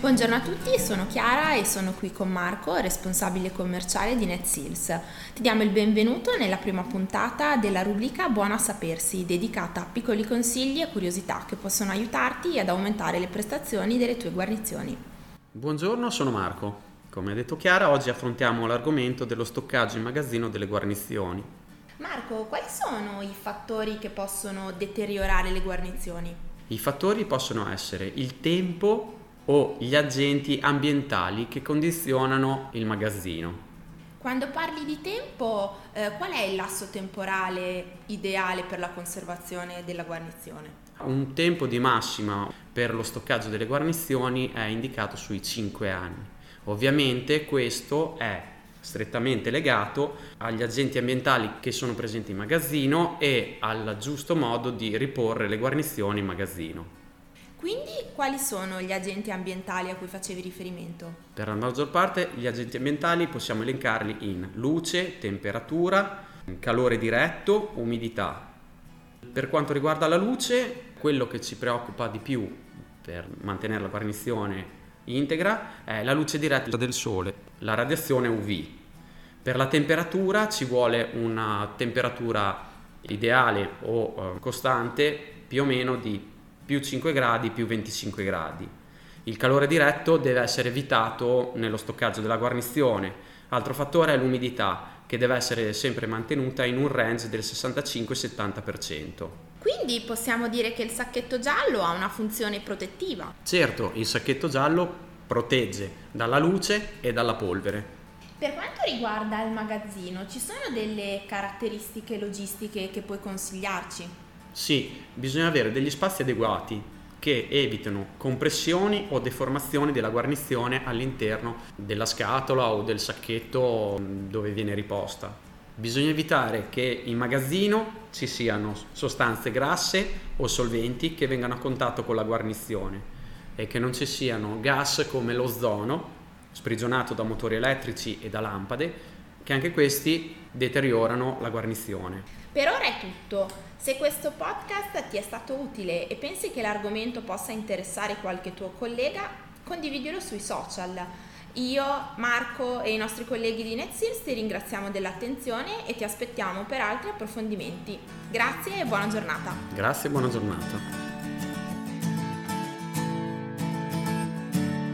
Buongiorno a tutti, sono Chiara e sono qui con Marco, responsabile commerciale di NetSeals. Ti diamo il benvenuto nella prima puntata della rubrica Buona a sapersi, dedicata a piccoli consigli e curiosità che possono aiutarti ad aumentare le prestazioni delle tue guarnizioni. Buongiorno, sono Marco. Come ha detto Chiara, oggi affrontiamo l'argomento dello stoccaggio in magazzino delle guarnizioni. Marco, quali sono i fattori che possono deteriorare le guarnizioni? I fattori possono essere il tempo o gli agenti ambientali che condizionano il magazzino. Quando parli di tempo, eh, qual è il lasso temporale ideale per la conservazione della guarnizione? Un tempo di massima per lo stoccaggio delle guarnizioni è indicato sui 5 anni. Ovviamente questo è strettamente legato agli agenti ambientali che sono presenti in magazzino e al giusto modo di riporre le guarnizioni in magazzino. Quali sono gli agenti ambientali a cui facevi riferimento? Per la maggior parte gli agenti ambientali possiamo elencarli in luce, temperatura, calore diretto, umidità. Per quanto riguarda la luce, quello che ci preoccupa di più per mantenere la guarnizione integra è la luce diretta del sole, la radiazione UV. Per la temperatura ci vuole una temperatura ideale o eh, costante più o meno di più 5 gradi, più 25 gradi. Il calore diretto deve essere evitato nello stoccaggio della guarnizione. Altro fattore è l'umidità, che deve essere sempre mantenuta in un range del 65-70%. Quindi possiamo dire che il sacchetto giallo ha una funzione protettiva? Certo, il sacchetto giallo protegge dalla luce e dalla polvere. Per quanto riguarda il magazzino, ci sono delle caratteristiche logistiche che puoi consigliarci? Sì, bisogna avere degli spazi adeguati che evitino compressioni o deformazioni della guarnizione all'interno della scatola o del sacchetto dove viene riposta. Bisogna evitare che in magazzino ci siano sostanze grasse o solventi che vengano a contatto con la guarnizione e che non ci siano gas come l'ozono, sprigionato da motori elettrici e da lampade, che anche questi deteriorano la guarnizione. Per ora è tutto. Se questo podcast ti è stato utile e pensi che l'argomento possa interessare qualche tuo collega, condividilo sui social. Io, Marco e i nostri colleghi di NetSeals ti ringraziamo dell'attenzione e ti aspettiamo per altri approfondimenti. Grazie e buona giornata. Grazie e buona giornata.